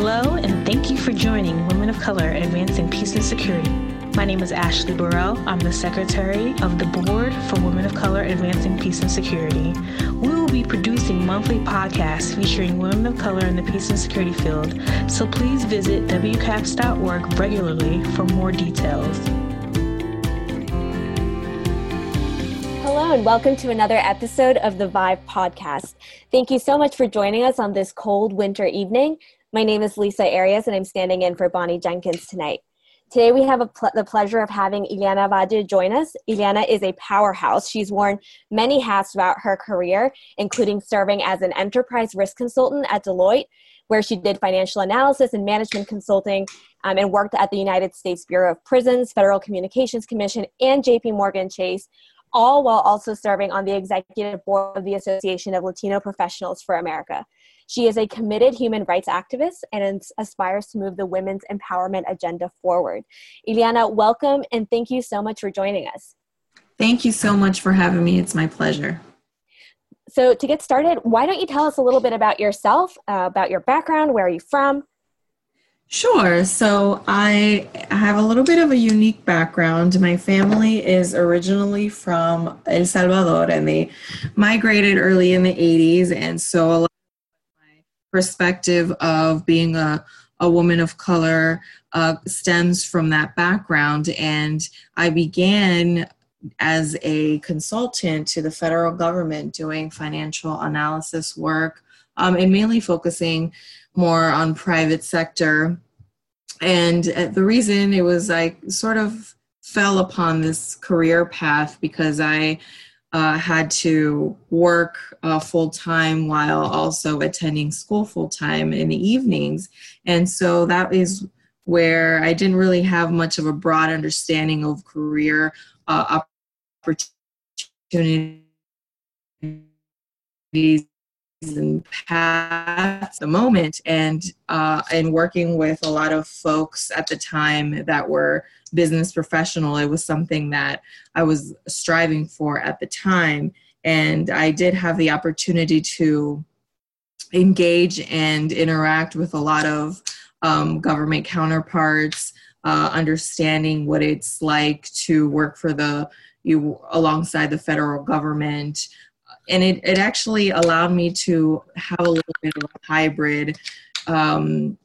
Hello, and thank you for joining Women of Color Advancing Peace and Security. My name is Ashley Burrell. I'm the Secretary of the Board for Women of Color Advancing Peace and Security. We will be producing monthly podcasts featuring women of color in the peace and security field, so please visit WCAPS.org regularly for more details. Hello, and welcome to another episode of the Vibe Podcast. Thank you so much for joining us on this cold winter evening. My name is Lisa Arias, and I'm standing in for Bonnie Jenkins tonight. Today, we have pl- the pleasure of having Ileana Valle join us. Ileana is a powerhouse. She's worn many hats throughout her career, including serving as an enterprise risk consultant at Deloitte, where she did financial analysis and management consulting um, and worked at the United States Bureau of Prisons, Federal Communications Commission, and JP Morgan Chase, all while also serving on the executive board of the Association of Latino Professionals for America. She is a committed human rights activist and aspires to move the women's empowerment agenda forward. Ileana, welcome and thank you so much for joining us. Thank you so much for having me. It's my pleasure. So, to get started, why don't you tell us a little bit about yourself, uh, about your background, where are you from? Sure. So I have a little bit of a unique background. My family is originally from El Salvador and they migrated early in the 80s. And so a lot perspective of being a, a woman of color uh, stems from that background. And I began as a consultant to the federal government doing financial analysis work um, and mainly focusing more on private sector. And uh, the reason it was I sort of fell upon this career path because I uh, had to work uh, full time while also attending school full time in the evenings. And so that is where I didn't really have much of a broad understanding of career uh, opportunities and paths the moment and uh, and working with a lot of folks at the time that were business professional it was something that i was striving for at the time. And i did have the opportunity to engage and interact with a lot of um, government counterparts uh, understanding what it's like to work for the you alongside the federal government and it, it actually allowed me to have a little bit of a hybrid um,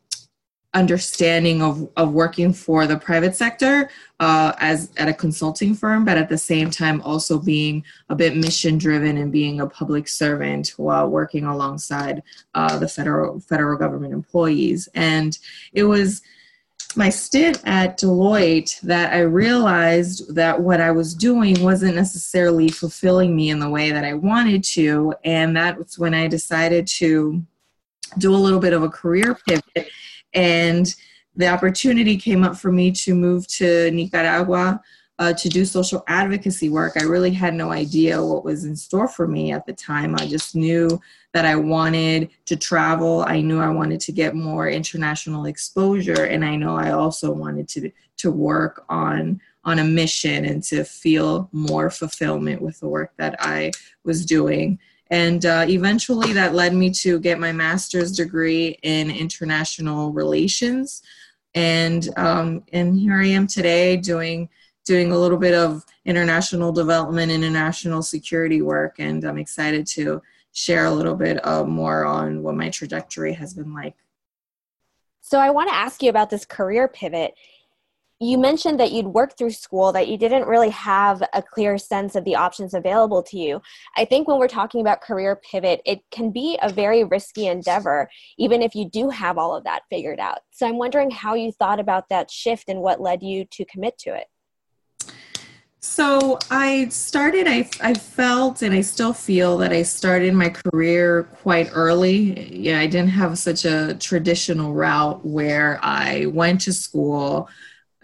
understanding of, of working for the private sector uh, as at a consulting firm, but at the same time also being a bit mission driven and being a public servant while working alongside uh, the federal federal government employees. And it was my stint at Deloitte that I realized that what I was doing wasn't necessarily fulfilling me in the way that I wanted to. And that was when I decided to do a little bit of a career pivot. And the opportunity came up for me to move to Nicaragua uh, to do social advocacy work. I really had no idea what was in store for me at the time. I just knew that I wanted to travel. I knew I wanted to get more international exposure, and I know I also wanted to to work on on a mission and to feel more fulfillment with the work that I was doing. And uh, eventually, that led me to get my master's degree in international relations. And um, and here I am today doing doing a little bit of international development, international security work, and I'm excited to share a little bit uh, more on what my trajectory has been like. So, I want to ask you about this career pivot. You mentioned that you'd worked through school, that you didn't really have a clear sense of the options available to you. I think when we're talking about career pivot, it can be a very risky endeavor, even if you do have all of that figured out. So, I'm wondering how you thought about that shift and what led you to commit to it. So I started, I, I felt and I still feel that I started my career quite early. Yeah, I didn't have such a traditional route where I went to school,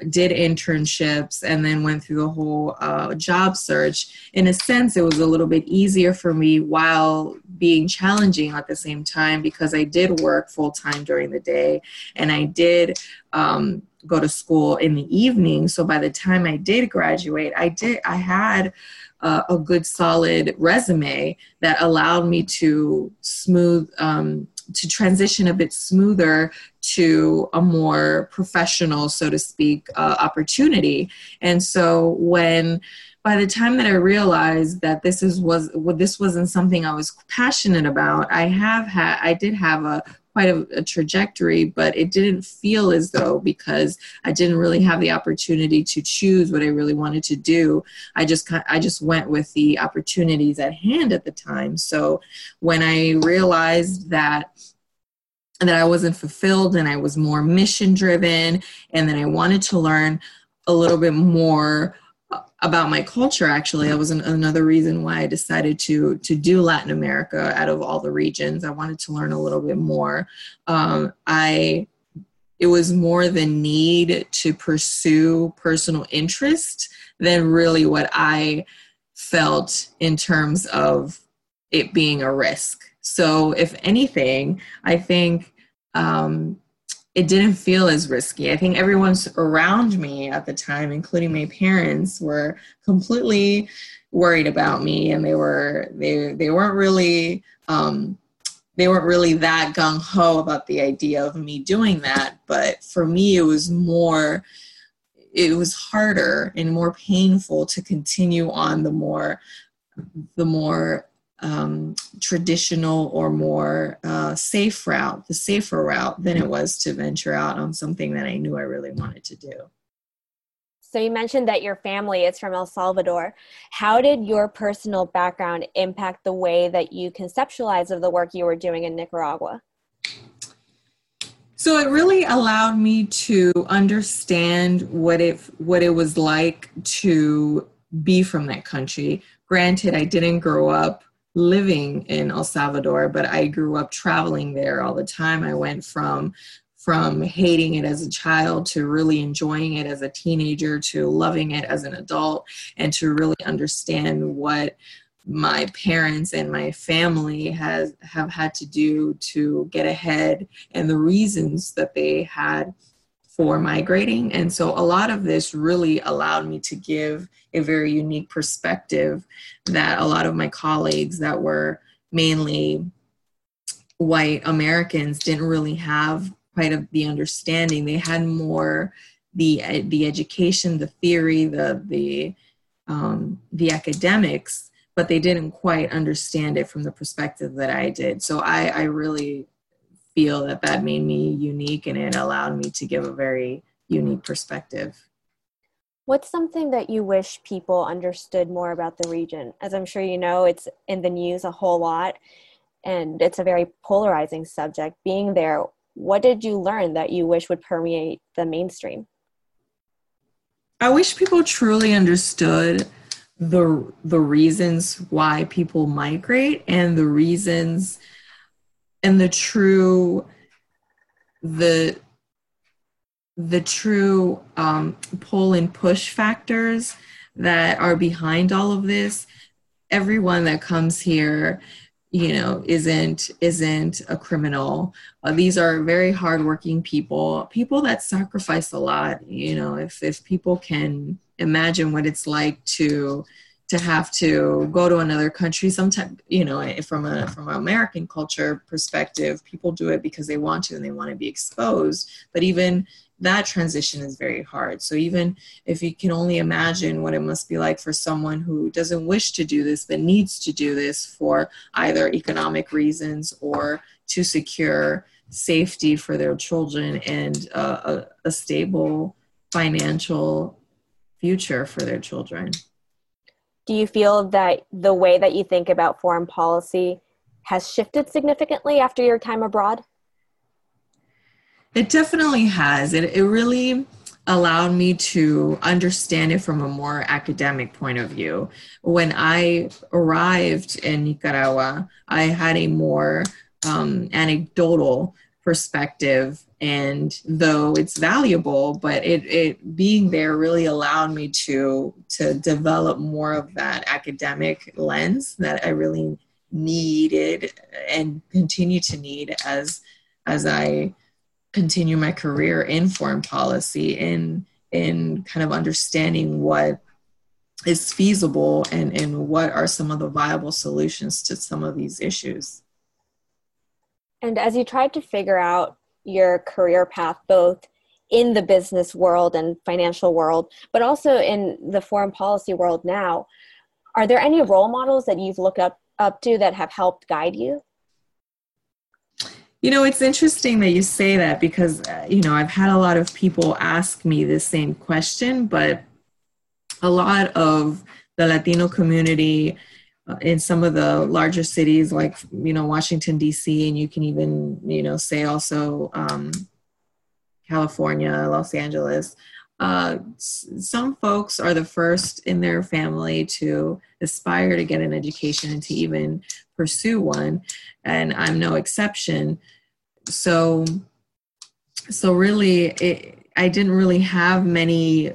did internships, and then went through the whole uh, job search. In a sense, it was a little bit easier for me while being challenging at the same time because I did work full time during the day and I did. Um, go to school in the evening. So by the time I did graduate, I did I had uh, a good solid resume that allowed me to smooth um, to transition a bit smoother to a more professional, so to speak, uh, opportunity. And so when by the time that I realized that this is was well, this wasn't something I was passionate about, I have had I did have a quite a, a, trajectory, but it didn't feel as though because I didn't really have the opportunity to choose what I really wanted to do. I just I just went with the opportunities at hand at the time. So when I realized that that I wasn't fulfilled and I was more mission driven and then I wanted to learn a little bit more about my culture actually. That was an, another reason why i decided to to do latin america out of all the regions. I wanted to learn a little bit more. Um, i it was more the need to pursue personal interest than really what i felt in terms of it being a risk. So if anything i think um, it didn't feel as risky. I think everyone's around me at the time, including my parents, were completely worried about me, and they were they they weren't really um, they weren't really that gung ho about the idea of me doing that. But for me, it was more it was harder and more painful to continue on the more the more um, traditional or more uh, safe route, the safer route, than it was to venture out on something that I knew I really wanted to do. So, you mentioned that your family is from El Salvador. How did your personal background impact the way that you conceptualized of the work you were doing in Nicaragua? So it really allowed me to understand what it what it was like to be from that country. Granted, I didn't grow up living in El Salvador, but I grew up traveling there all the time. I went from from hating it as a child to really enjoying it as a teenager to loving it as an adult and to really understand what my parents and my family has have had to do to get ahead and the reasons that they had for migrating. And so a lot of this really allowed me to give a very unique perspective that a lot of my colleagues that were mainly white Americans didn't really have quite of the understanding. They had more the the education, the theory, the the um, the academics, but they didn't quite understand it from the perspective that I did. So I, I really feel that that made me unique and it allowed me to give a very unique perspective. What's something that you wish people understood more about the region? As I'm sure you know, it's in the news a whole lot and it's a very polarizing subject. Being there, what did you learn that you wish would permeate the mainstream? I wish people truly understood the the reasons why people migrate and the reasons and the true the the true um, pull and push factors that are behind all of this everyone that comes here you know isn't isn't a criminal. Uh, these are very hardworking people people that sacrifice a lot you know if if people can imagine what it's like to to have to go to another country. Sometimes you know from a from an american culture perspective people do it because they want to and they want to be exposed. But even that transition is very hard. So even if you can only imagine what it must be like for someone who doesn't wish to do this but needs to do this for either economic reasons or to secure safety for their children and a, a stable financial future for their children do you feel that the way that you think about foreign policy has shifted significantly after your time abroad? It definitely has. It, it really allowed me to understand it from a more academic point of view. When I arrived in Nicaragua, I had a more um, anecdotal perspective. And though it's valuable but it, it being there really allowed me to to develop more of that academic lens that i really needed and continue to need as as i continue my career in foreign policy in in kind of understanding what is feasible and and what are some of the viable solutions to some of these issues And as you tried to figure out your career path, both in the business world and financial world, but also in the foreign policy world now, are there any role models that you've looked up, up to that have helped guide you? You know, it's interesting that you say that because, uh, you know, I've had a lot of people ask me the same question, but a lot of the Latino community in some of the larger cities like, you know, Washington, D.C., and you can even, you know, say also um, California, Los Angeles. Uh, some folks are the first in their family to aspire to get an education and to even pursue one, and I'm no exception. So, so really, it, I didn't really have many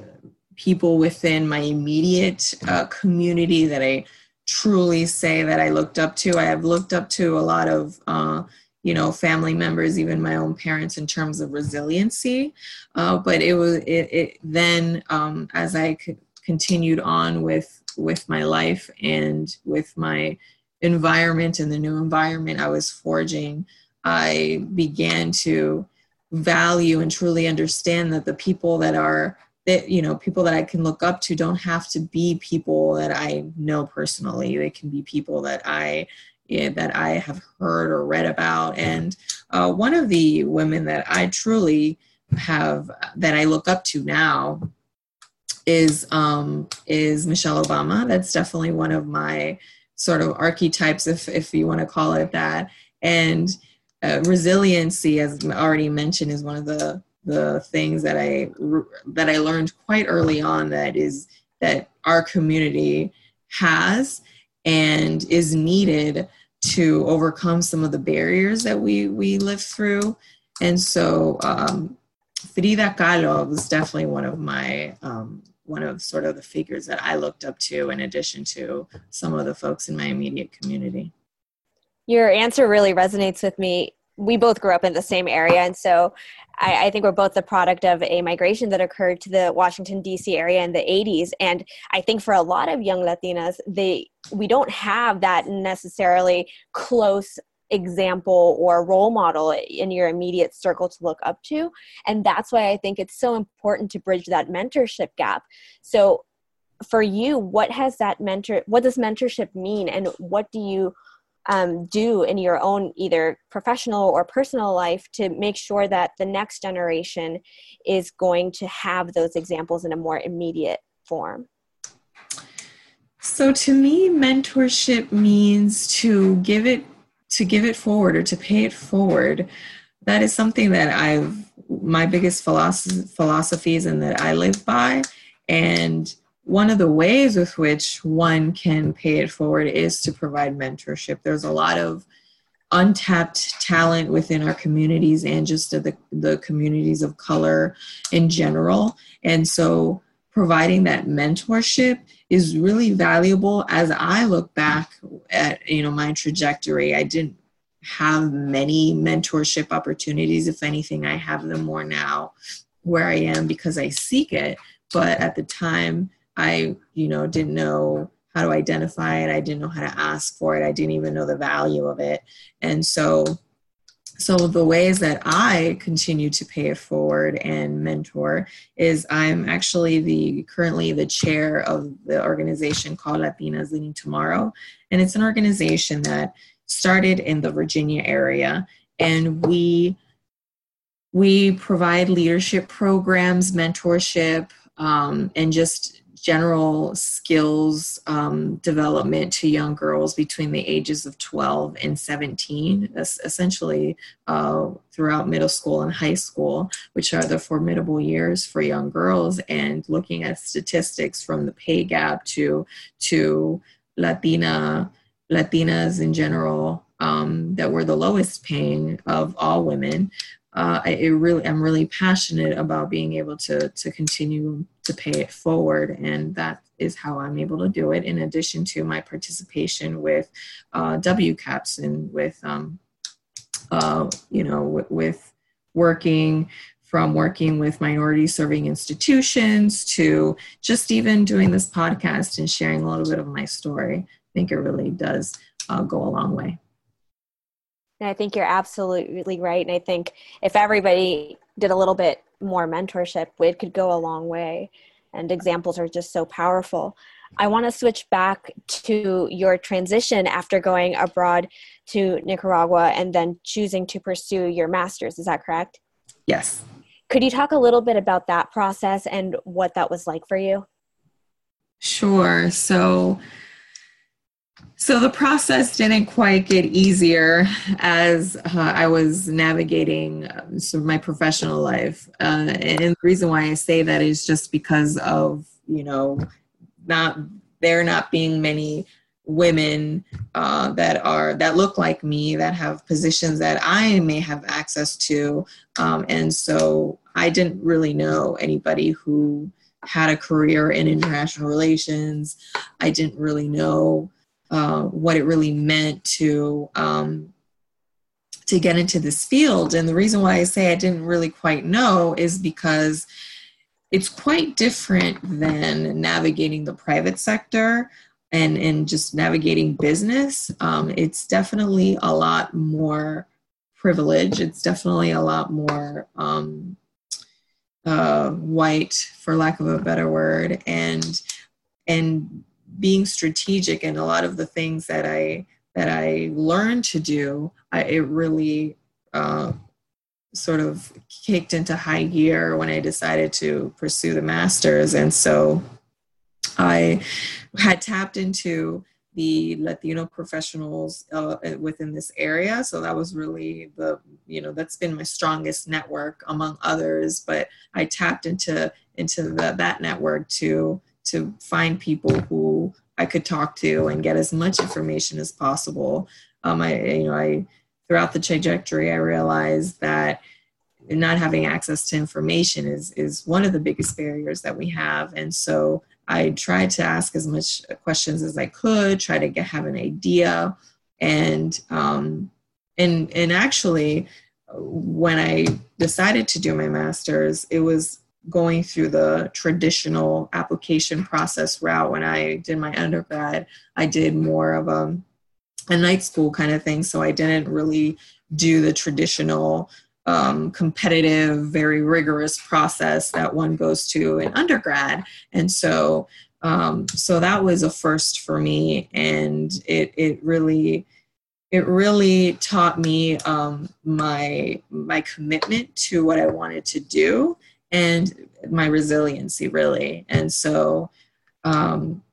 people within my immediate uh, community that I truly say that I looked up to. I have looked up to a lot of, uh, you know, family members, even my own parents, in terms of resiliency. Uh, but it was it, it then um, as I continued on with with my life and with my environment and the new environment I was forging, I began to value and truly understand that the people that are that you know people that I can look up to don't have to be people that I know personally. They can be people that I yeah, that I have heard or read about. And uh, one of the women that I truly have that I look up to now is um, is Michelle Obama. That's definitely one of my sort of archetypes, if if you want to call it that. And uh, resiliency, as already mentioned, is one of the the things that I that I learned quite early on. That is that our community has and is needed to overcome some of the barriers that we we live through. And so, um, Frida Kahlo was definitely one of my um, one of sort of the figures that I looked up to, in addition to some of the folks in my immediate community. Your answer really resonates with me. We both grew up in the same area, and so I, I, think we're both the product of a migration that occurred to the Washington D.C. area in the '80s. And I think for a lot of young Latinas, they we don't have that necessarily close example or role model in your immediate circle to look up to and that's why i think it's so important to bridge that mentorship gap so for you what has that mentor what does mentorship mean and what do you um, do in your own either professional or personal life to make sure that the next generation is going to have those examples in a more immediate form. So to me mentorship means to give it to give it forward or to pay it forward. That is something that i've my biggest philosophies and that i live by and one of the ways with which one can pay it forward is to provide mentorship. There's a lot of untapped talent within our communities and just the, the communities of color in general. And so providing that mentorship is really valuable. As i look back at you know my trajectory i didn't have many mentorship opportunities. If anything i have them more now where i am because i seek it. But at the time i you know didn't know how to identify it. I didn't know how to ask for it. I didn't even know the value of it. And so so the ways that I continue to pay it forward and mentor is I'm actually the currently the chair of the organization called Latinas Leading Tomorrow, and it's an organization that started in the Virginia area, and we we provide leadership programs, mentorship, um, and just general skills um, development to young girls between the ages of 12 and 17, essentially uh, throughout middle school and high school, which are the formidable years for young girls. And looking at statistics from the pay gap to to Latina Latinas in general um, that were the lowest paying of all women uh, I really I'm really passionate about being able to to continue to pay it forward, and that is how I'm able to do it. In addition to my participation with uh, WCAPS and with um, uh, you know with, with working from working with minority serving institutions to just even doing this podcast and sharing a little bit of my story. I think it really does uh, go a long way. And I think you're absolutely right. And I think if everybody did a little bit more mentorship, it could go a long way. And examples are just so powerful. I want to switch back to your transition after going abroad to Nicaragua and then choosing to pursue your master's. Is that correct? Yes. Could you talk a little bit about that process and what that was like for you? Sure. So, so the process didn't quite get easier as uh, I was navigating um, sort of my professional life, uh, and the reason why I say that is just because of you know not there not being many women uh, that are that look like me that have positions that I may have access to, um, and so I didn't really know anybody who had a career in international relations. I didn't really know uh, what it really meant to um, to get into this field. And the reason why I say I didn't really quite know is because it's quite different than navigating the private sector and and just navigating business. Um, it's definitely a lot more privilege. It's definitely a lot more um, uh, white, for lack of a better word, and and being strategic in a lot of the things that I that I learned to do, I, it really uh, sort of kicked into high gear when I decided to pursue the masters, and so I had tapped into the Latino professionals uh, within this area. So that was really the, you know, that's been my strongest network among others. But I tapped into into the, that network to to find people who I could talk to and get as much information as possible. Um, I, you know, I throughout the trajectory, I realized that not having access to information is is one of the biggest barriers that we have, and so I tried to ask as much questions as I could, try to get have an idea, and um, and and actually, when I decided to do my master's, it was going through the traditional application process route. When I did my undergrad, I did more of a a night school kind of thing, so I didn't really do the traditional um, competitive, very rigorous process that one goes to in undergrad. And so, um, so that was a first for me, and it it really it really taught me um, my my commitment to what I wanted to do and my resiliency really. And so, um,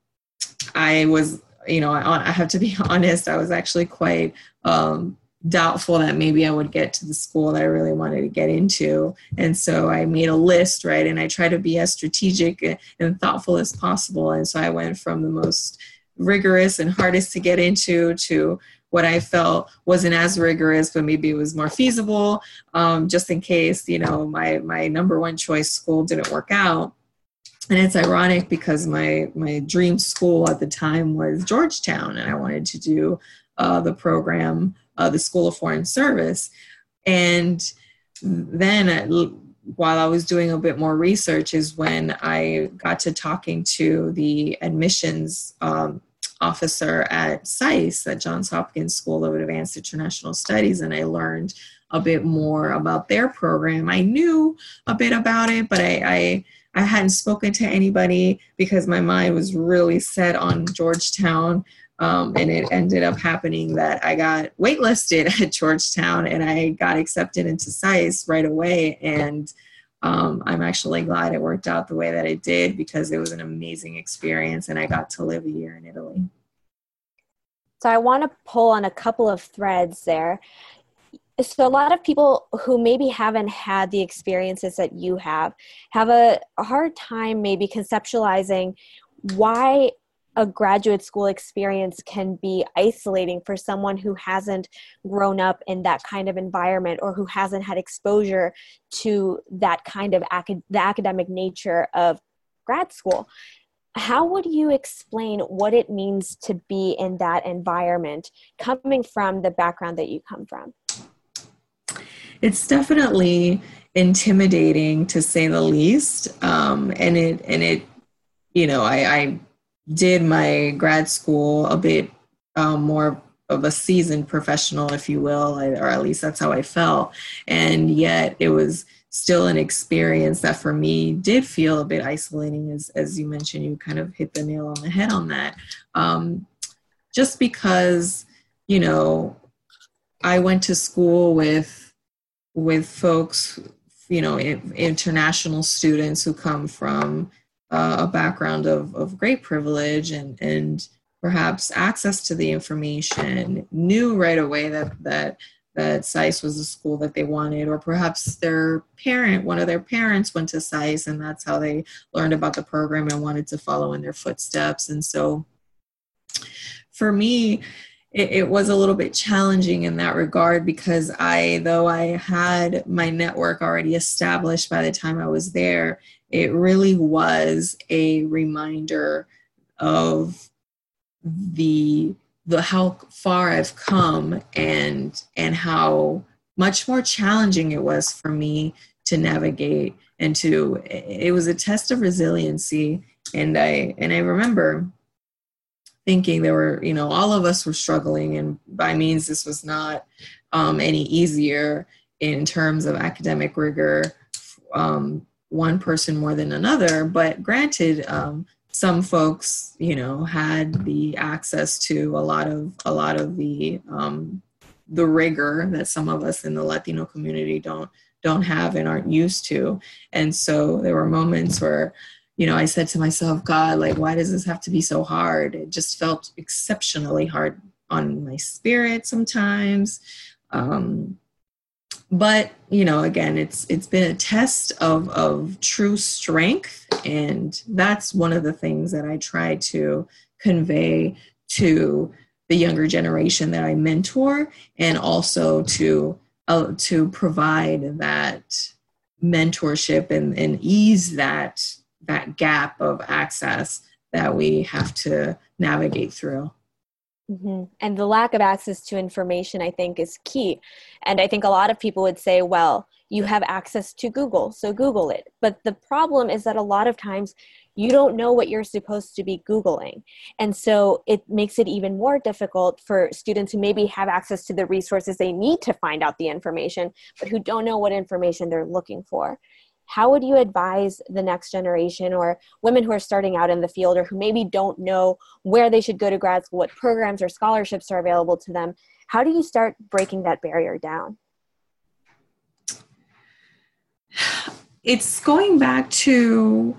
I was you know I, I have to be honest, I was actually quite um, doubtful that maybe I would get to the school that I really wanted to get into. And so I made a list, right? And I try to be as strategic and thoughtful as possible. And so I went from the most rigorous and hardest to get into to what I felt wasn't as rigorous, but maybe it was more feasible, um, just in case, you know, my, my number one choice school didn't work out. And it's ironic because my my dream school at the time was Georgetown, and I wanted to do uh, the program uh, the School of Foreign Service. And then uh, while I was doing a bit more research is when I got to talking to the admissions um, officer at SAIS, at Johns Hopkins School of Advanced International Studies, and I learned a bit more about their program. I knew a bit about it, but I, I I hadn't spoken to anybody because my mind was really set on Georgetown um, and it ended up happening that I got waitlisted at Georgetown and I got accepted into SAIS right away. And um, I'm actually glad it worked out the way that it did because it was an amazing experience and I got to live a year in Italy. So I want to pull on a couple of threads there. So a lot of people who maybe haven't had the experiences that you have have a, a hard time maybe conceptualizing why a graduate school experience can be isolating for someone who hasn't grown up in that kind of environment or who hasn't had exposure to that kind of acad- the academic nature of grad school. How would you explain what it means to be in that environment coming from the background that you come from? It's definitely intimidating to say the least um, and it and it you know I, I did my grad school a bit um, more of a seasoned professional, if you will, or at least that's how I felt. And yet it was still an experience that for me did feel a bit isolating as, as you mentioned you kind of hit the nail on the head on that um, just because you know i went to school with with folks you know international students who come from uh, a background of, of great privilege and and perhaps access to the information knew right away that that that SAIS was the school that they wanted, or perhaps their parent, one of their parents went to SAIS and that's how they learned about the program and wanted to follow in their footsteps. And so for me, it was a little bit challenging in that regard because I, though I had my network already established by the time I was there, it really was a reminder of the the how far I've come and and how much more challenging it was for me to navigate and to it was a test of resiliency. And I and I remember thinking there were you know all of us were struggling and by means this was not um, any easier in terms of academic rigor um, one person more than another but granted um, some folks, you know, had the access to a lot of a lot of the um, the rigor that some of us in the Latino community don't don't have and aren't used to. And so there were moments where, you know, I said to myself, God, like, why does this have to be so hard? It just felt exceptionally hard on my spirit sometimes. Um, but you know again it's it's been a test of of true strength. And that's one of the things that i try to convey to the younger generation that i mentor and also to uh, to provide that mentorship and, and ease that that gap of access that we have to navigate through Mm-hmm. And the lack of access to information, I think, is key. And I think a lot of people would say, well, you have access to Google, so Google it. But the problem is that a lot of times you don't know what you're supposed to be Googling. And so it makes it even more difficult for students who maybe have access to the resources they need to find out the information, but who don't know what information they're looking for how would you advise the next generation or women who are starting out in the field or who maybe don't know where they should go to grad school, what programs or scholarships are available to them? How do you start breaking that barrier down? It's going back to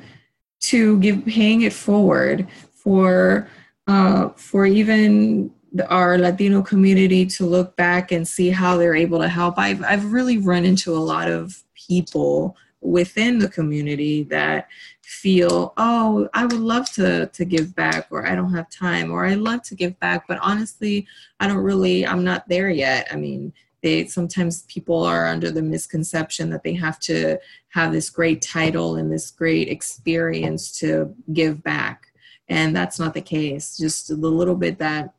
to give paying it forward for uh, for even our Latino community to look back and see how they're able to help. I've I've really run into a lot of people within the community that feel oh i would love to to give back or i don't have time or i love to give back but honestly i don't really i'm not there yet. I mean they sometimes people are under the misconception that they have to have this great title and this great experience to give back and that's not the case. Just the little bit that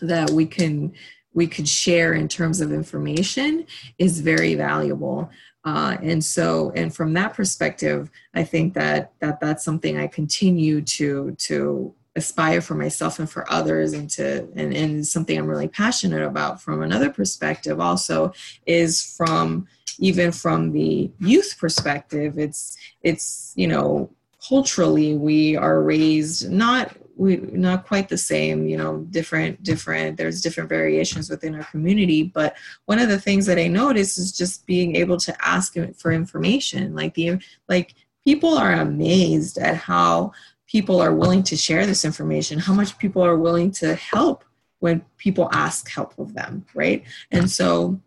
that we can we could share in terms of information is very valuable uh, and so, and from that perspective, I think that that that's something I continue to to aspire for myself and for others, and to and, and something I'm really passionate about. From another perspective, also is from even from the youth perspective. It's it's you know culturally we are raised not we not quite the same you know different different there's different variations within our community but one of the things that i notice is just being able to ask for information like the like people are amazed at how people are willing to share this information how much people are willing to help when people ask help of them right? And so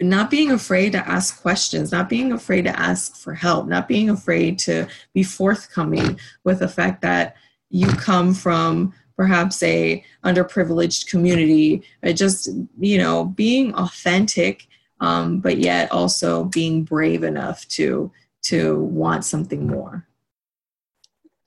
not being afraid to ask questions, not being afraid to ask for help, not being afraid to be forthcoming with the fact that you come from perhaps a underprivileged community. Just you know being authentic um, but yet also being brave enough to to want something more.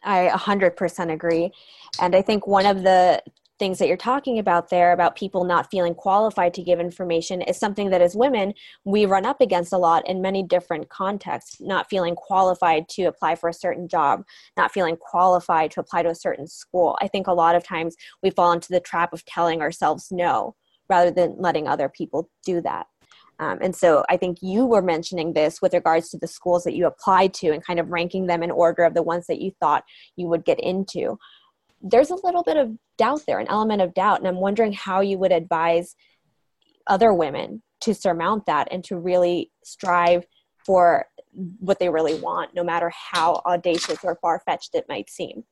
I 100% agree. And i think one of the things that you're talking about there about people not feeling qualified to give information is something that as women we run up against a lot in many different contexts not feeling qualified to apply for a certain job not feeling qualified to apply to a certain school i think a lot of times we fall into the trap of telling ourselves no rather than letting other people do that um, and so I think you were mentioning this with regards to the schools that you applied to and kind of ranking them in order of the ones that you thought you would get into. There's a little bit of doubt there, an element of doubt. And I'm wondering how you would advise other women to surmount that and to really strive for what they really want, no matter how audacious or far fetched it might seem.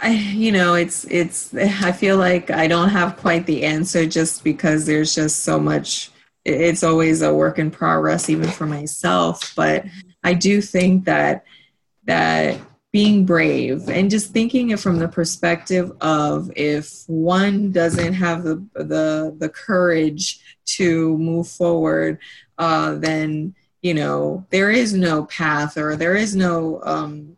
I, you know, it's it's. I feel like I don't have quite the answer just because there's just so much. It's always a work in progress, even for myself. But I do think that that being brave and just thinking it from the perspective of if one doesn't have the the the courage to move forward, uh, then you know there is no path or there is no um,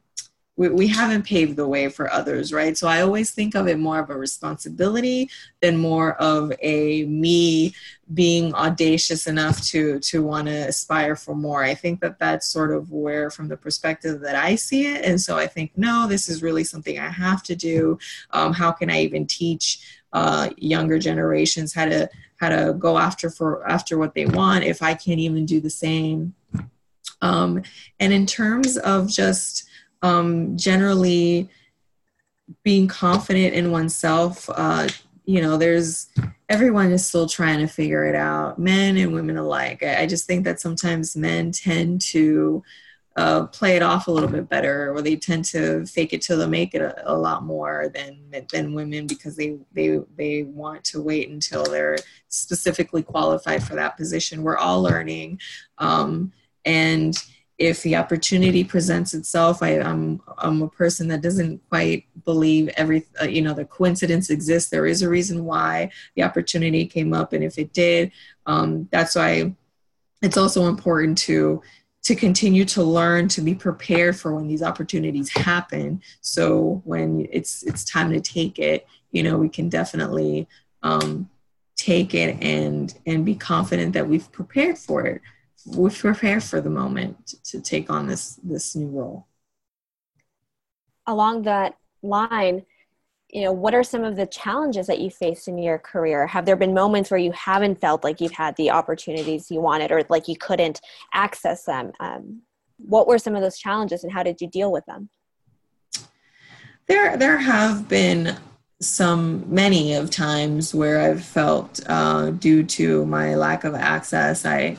we, we haven't paved the way for others, right? So I always think of it more of a responsibility than more of a me being audacious enough to to want to aspire for more. I think that that's sort of where, from the perspective that I see it, and so I think no, this is really something I have to do. Um, how can I even teach uh, younger generations how to how to go after for after what they want if I can't even do the same? Um, and in terms of just um, generally being confident in oneself uh, you know there's everyone is still trying to figure it out men and women alike. I, I just think that sometimes men tend to uh, play it off a little bit better or they tend to fake it till they make it a, a, lot more than than women because they they they want to wait until they're specifically qualified for that position. We're all learning um, and if the opportunity presents itself I, am I'm, I'm a person that doesn't quite believe every uh, you know the coincidence exists. There is a reason why the opportunity came up and if it did um, that's why it's also important to to continue to learn to be prepared for when these opportunities happen. So when it's it's time to take it you know we can definitely um, take it and and be confident that we've prepared for it we prepare for the moment to take on this this new role. Along that line you know what are some of the challenges that you faced in your career? Have there been moments where you haven't felt like you've had the opportunities you wanted or like you couldn't access them? Um, what were some of those challenges and how did you deal with them? There there have been some many of times where i've felt uh, due to my lack of access i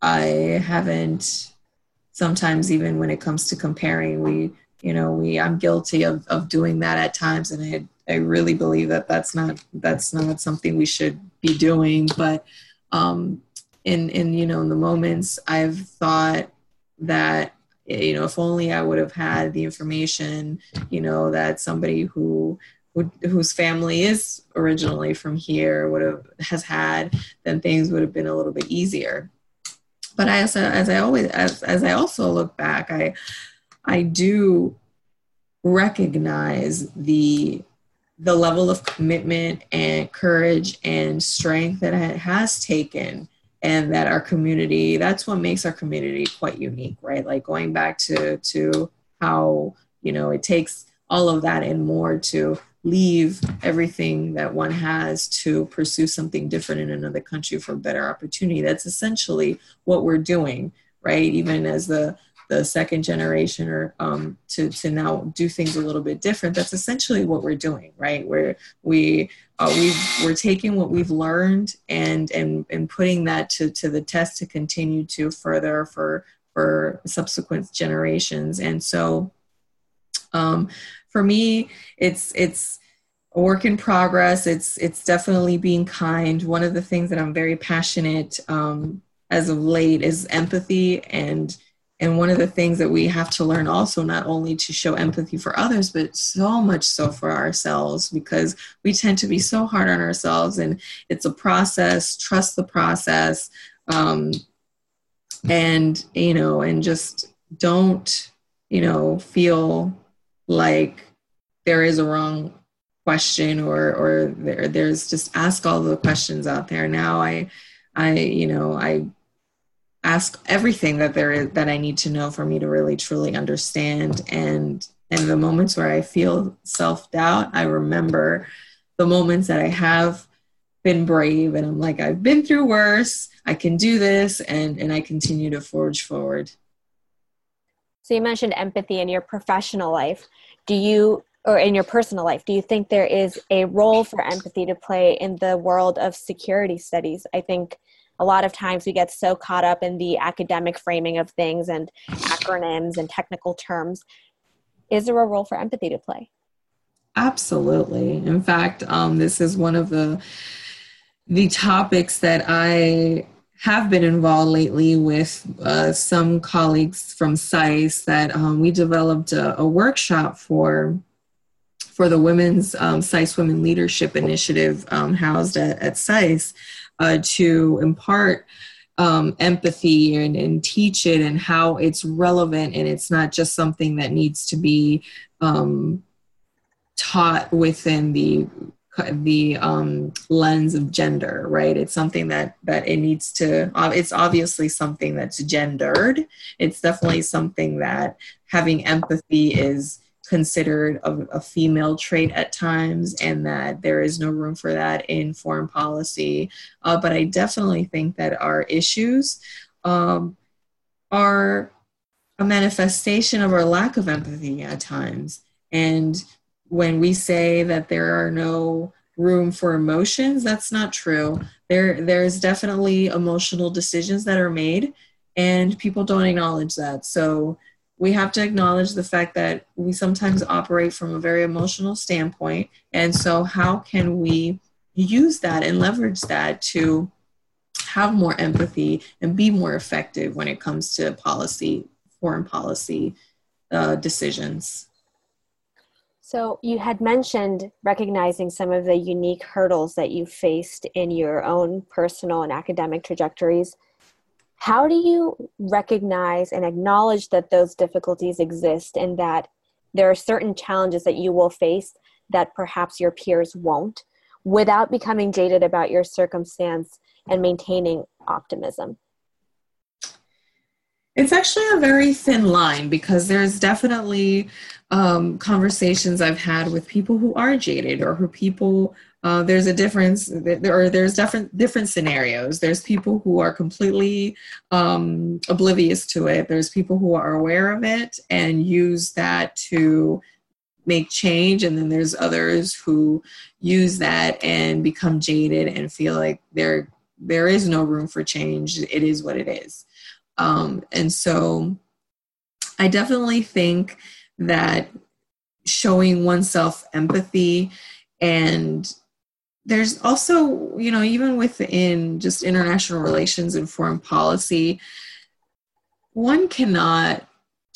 I haven't sometimes even when it comes to comparing we you know we i'm guilty of, of doing that at times and i i really believe that that's not that's not something we should be doing but um in in you know in the moments i've thought that you know if only i would have had the information you know that somebody who would, whose family is originally from here would have has had then things would have been a little bit easier but as as I always as as I also look back, I I do recognize the the level of commitment and courage and strength that it has taken and that our community that's what makes our community quite unique right? Like going back to to how you know it takes all of that and more to leave everything that one has to pursue something different in another country for a better opportunity. That's essentially what we're doing, right? Even as the the second generation or um, to, to now do things a little bit different that's essentially what we're doing right where we uh, we we're taking what we've learned and and and putting that to to the test to continue to further for for subsequent generations and so um, for me it's it's a work in progress. It's it's definitely being kind. One of the things that i'm very passionate um, as of late is empathy. And and one of the things that we have to learn also not only to show empathy for others but so much so for ourselves because we tend to be so hard on ourselves and it's a process. Trust the process. Um, and you know and just don't you know feel like there is a wrong question or or there, there's just ask all the questions out there. Now i i you know i ask everything that there is that i need to know for me to really truly understand. And and the moments where i feel self-doubt i remember the moments that i have been brave and i'm like i've been through worse. I can do this and and i continue to forge forward so you mentioned empathy in your professional life. Do you or in your personal life do you think there is a role for empathy to play in the world of security studies? I think a lot of times we get so caught up in the academic framing of things and acronyms and technical terms. Is there a role for empathy to play? Absolutely. In fact um, this is one of the the topics that i have been involved lately with uh, some colleagues from SAIS that um, we developed a, a, workshop for for the Women's um, SAIS Women Leadership Initiative um, housed at, at SAIS uh, to impart um, empathy and, and, teach it and how it's relevant and it's not just something that needs to be um, taught within the the um, lens of gender right it's something that that it needs to it's obviously something that's gendered it's definitely something that having empathy is considered a, a, female trait at times and that there is no room for that in foreign policy. Uh, but I definitely think that our issues um, are a manifestation of our lack of empathy at times. And when we say that there are no room for emotions, that's not true. There, there's definitely emotional decisions that are made, and people don't acknowledge that. So we have to acknowledge the fact that we sometimes operate from a very emotional standpoint. And so, how can we use that and leverage that to have more empathy and be more effective when it comes to policy, foreign policy uh, decisions? So, you had mentioned recognizing some of the unique hurdles that you faced in your own personal and academic trajectories how do you recognize and acknowledge that those difficulties exist and that there are certain challenges that you will face that perhaps your peers won't without becoming jaded about your circumstance and maintaining optimism? It's actually a very thin line because there's definitely um, conversations I've had with people who are jaded or who people uh, there's a difference there or there's different different scenarios. There's people who are completely um, oblivious to it. There's people who are aware of it and use that to make change. And then there's others who use that and become jaded and feel like there there is no room for change. It is what it is um, and so i definitely think that showing oneself empathy and there's also, you know, even within just international relations and foreign policy, one cannot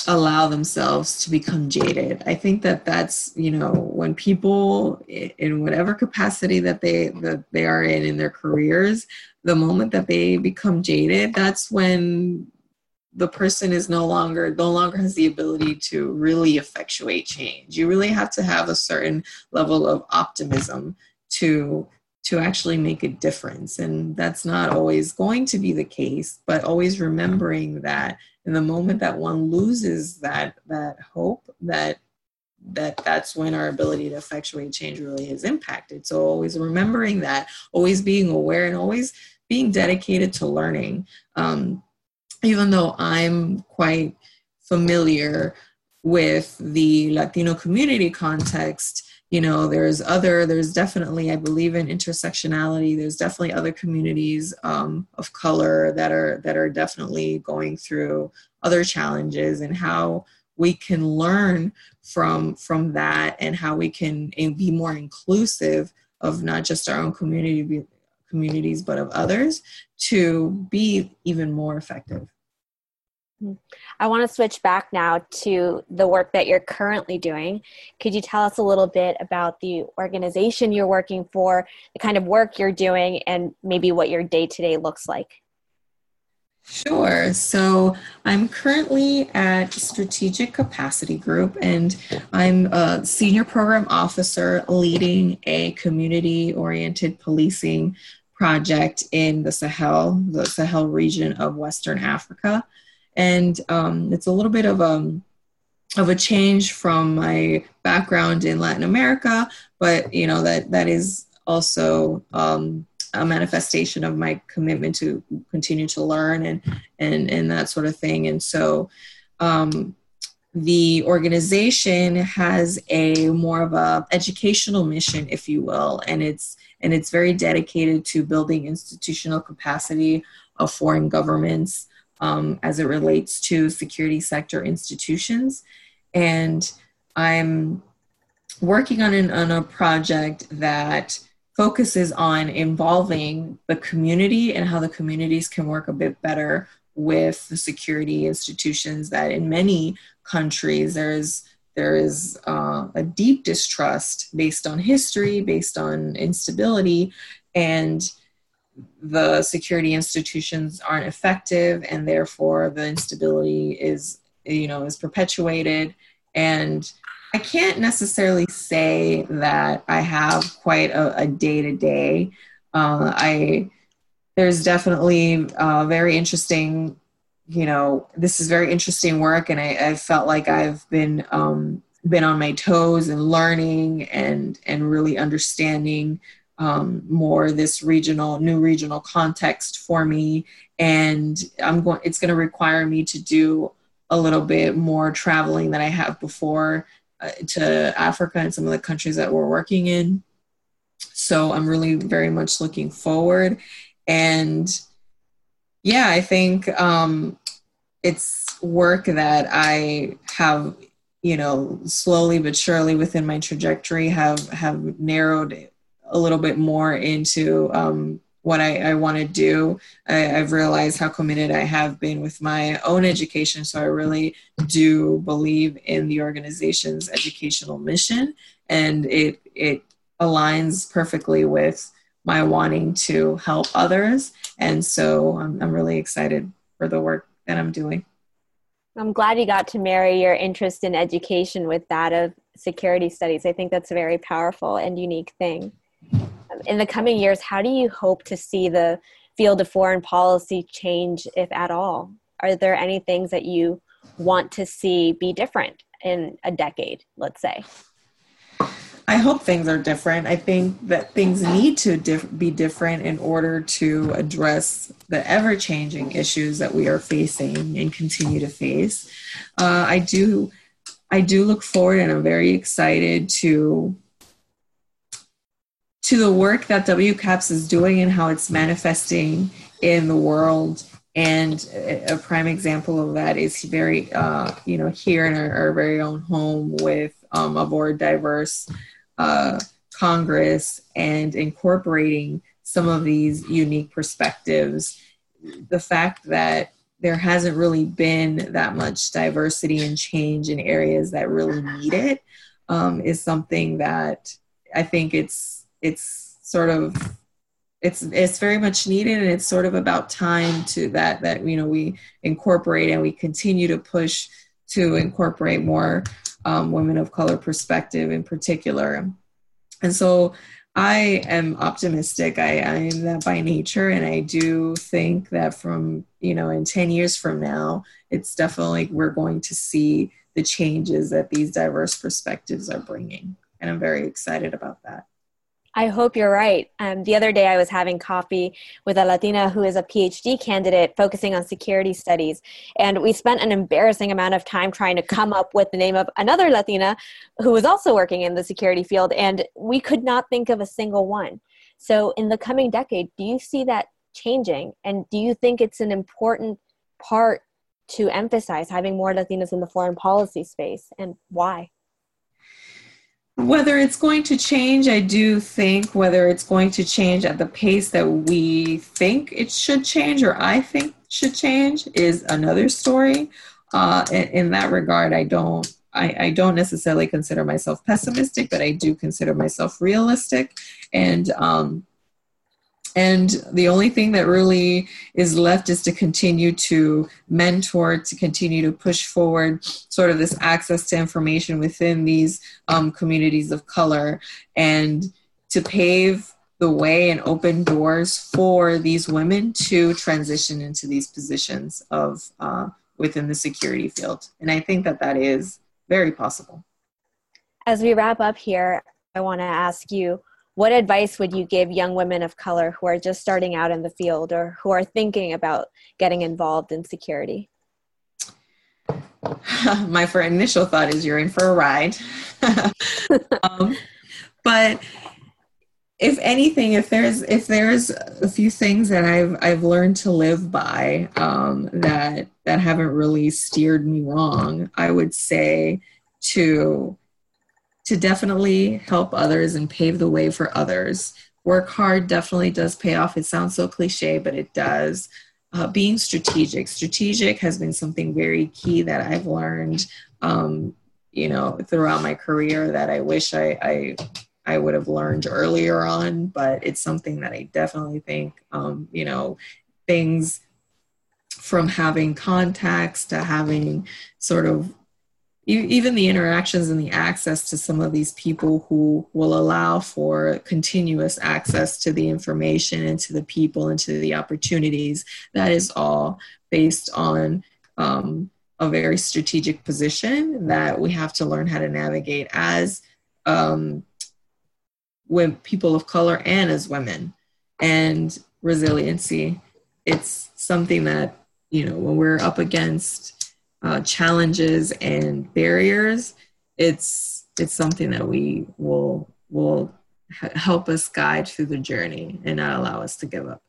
allow themselves to become jaded. I think that that's, you know, when people in whatever capacity that they that they are in in their careers, the moment that they become jaded, that's when the person is no longer no longer has the ability to really effectuate change. You really have to have a certain level of optimism to to actually make a difference and that's not always going to be the case but always remembering that in the moment that one loses that that hope that that that's when our ability to effectuate change really is impacted. So always remembering that always being aware and always being dedicated to learning. Um, even though i'm quite familiar with the latino community context you know there's other there's definitely i believe in intersectionality. There's definitely other communities um, of color that are that are definitely going through other challenges and how we can learn from from that and how we can be more inclusive of not just our own community communities but of others to be even more effective I want to switch back now to the work that you're currently doing. Could you tell us a little bit about the organization you're working for, the kind of work you're doing, and maybe what your day to day looks like? Sure. So I'm currently at Strategic Capacity Group, and I'm a senior program officer leading a community oriented policing project in the Sahel, the Sahel region of Western Africa. And um, it's a little bit of a um, of a change from my background in Latin America, but you know that that is also um, a manifestation of my commitment to continue to learn and and and that sort of thing. And so um, the organization has a more of a educational mission, if you will, and it's and it's very dedicated to building institutional capacity of foreign governments um, as it relates to security sector institutions. And I'm working on, an, on a project that focuses on involving the community and how the communities can work a bit better with the security institutions that in many countries there is there is uh, a deep distrust based on history based on instability and the security institutions aren't effective and therefore the instability is you know is perpetuated and I can't necessarily say that I have quite a day to day. I there's definitely uh, very interesting. You know, this is very interesting work, and I, I felt like I've been um, been on my toes and learning and and really understanding um, more this regional new regional context for me. And I'm going. It's going to require me to do a little bit more traveling than I have before uh, to Africa and some of the countries that we're working in. So I'm really very much looking forward. And yeah, I think um, it's work that I have, you know, slowly but surely within my trajectory have have narrowed a little bit more into um, what I, I want to do. I, have realized how committed I have been with my own education. So I really do believe in the organization's educational mission, and it it aligns perfectly with my wanting to help others. And so I'm, I'm really excited for the work that I'm doing. I'm glad you got to marry your interest in education with that of security studies. I think that's a very powerful and unique thing in the coming years, how do you hope to see the field of foreign policy change, if at all? Are there any things that you want to see be different in a decade, let's say? I hope things are different. I think that things need to be different in order to address the ever changing issues that we are facing and continue to face. Uh, I do, I do look forward, and I'm very excited to to the work that WCAPS is doing and how it's manifesting in the world. And a prime example of that is very, uh, you know, here in our, our, very own home with um, a more diverse uh, Congress and incorporating some of these unique perspectives. The fact that there hasn't really been that much diversity and change in areas that really need it um, is something that I think it's it's sort of it's it's very much needed and it's sort of about time to that that you know we incorporate and we continue to push to incorporate more um, women of color perspective in particular. And so i am optimistic. I, I am that by nature and i do think that from you know in 10 years from now it's definitely we're going to see the changes that these diverse perspectives are bringing. And i'm very excited about that I hope you're right. Um, the other day, I was having coffee with a Latina who is a PhD candidate focusing on security studies. And we spent an embarrassing amount of time trying to come up with the name of another Latina who was also working in the security field. And we could not think of a single one. So, in the coming decade, do you see that changing? And do you think it's an important part to emphasize having more Latinas in the foreign policy space? And why? Whether it's going to change, I do think whether it's going to change at the pace that we think it should change or I think should change is another story. Uh, in, that regard, I don't I, I, don't necessarily consider myself pessimistic, but I do consider myself realistic. And um, and the only thing that really is left is to continue to mentor to continue to push forward sort of this access to information within these um, communities of color and to pave the way and open doors for these women to transition into these positions of uh, within the security field. And i think that that is very possible. As we wrap up here i want to ask you what advice would you give young women of color who are just starting out in the field or who are thinking about getting involved in security? My initial thought is you're in for a ride. um, but if anything, if there's if there's a few things that I've I've learned to live by um, that that haven't really steered me wrong, I would say to to definitely help others and pave the way for others. Work hard definitely does pay off. It sounds so cliche, but it does. Uh, being strategic. Strategic has been something very key that I've learned, um, you know, throughout my career that I wish I, I, I would have learned earlier on. But it's something that I definitely think, um, you know, things from having contacts to having sort of even the interactions and the access to some of these people who will allow for continuous access to the information and to the people and to the opportunities that is all based on um, a very strategic position that we have to learn how to navigate as um, when people of color and as women. And resiliency it's something that you know when we're up against uh, challenges and barriers, it's it's something that we will will help us guide through the journey and not allow us to give up.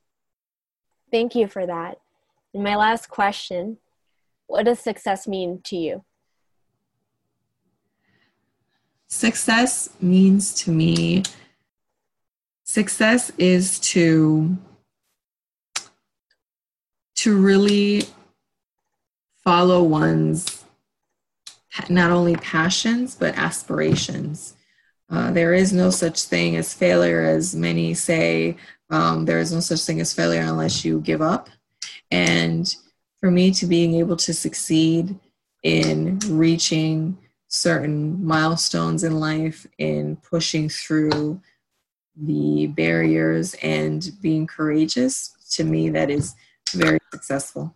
Thank you for that. And my last question, what does success mean to you? Success means to me success is to to really follow one's not only passions but aspirations. Uh, there is no such thing as failure, as many say. Um, there is no such thing as failure unless you give up. And for me to being able to succeed in reaching certain milestones in life, in pushing through the barriers and being courageous, to me, that is very successful.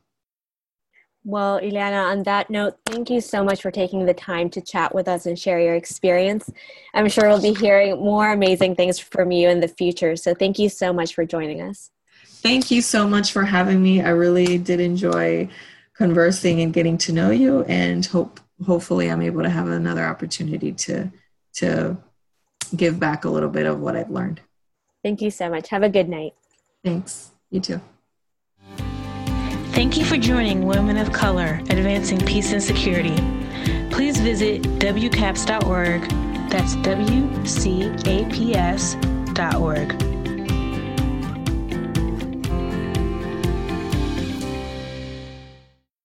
Well, Ileana, on that note, thank you so much for taking the time to chat with us and share your experience. I'm sure we'll be hearing more amazing things from you in the future. So thank you so much for joining us. Thank you so much for having me. I really did enjoy conversing and getting to know you and hope hopefully I'm able to have another opportunity to to give back a little bit of what I've learned. Thank you so much. Have a good night. Thanks. You too. Thank you for joining Women of Color Advancing Peace and Security. Please visit WCAPS.org. That's WCAPS.org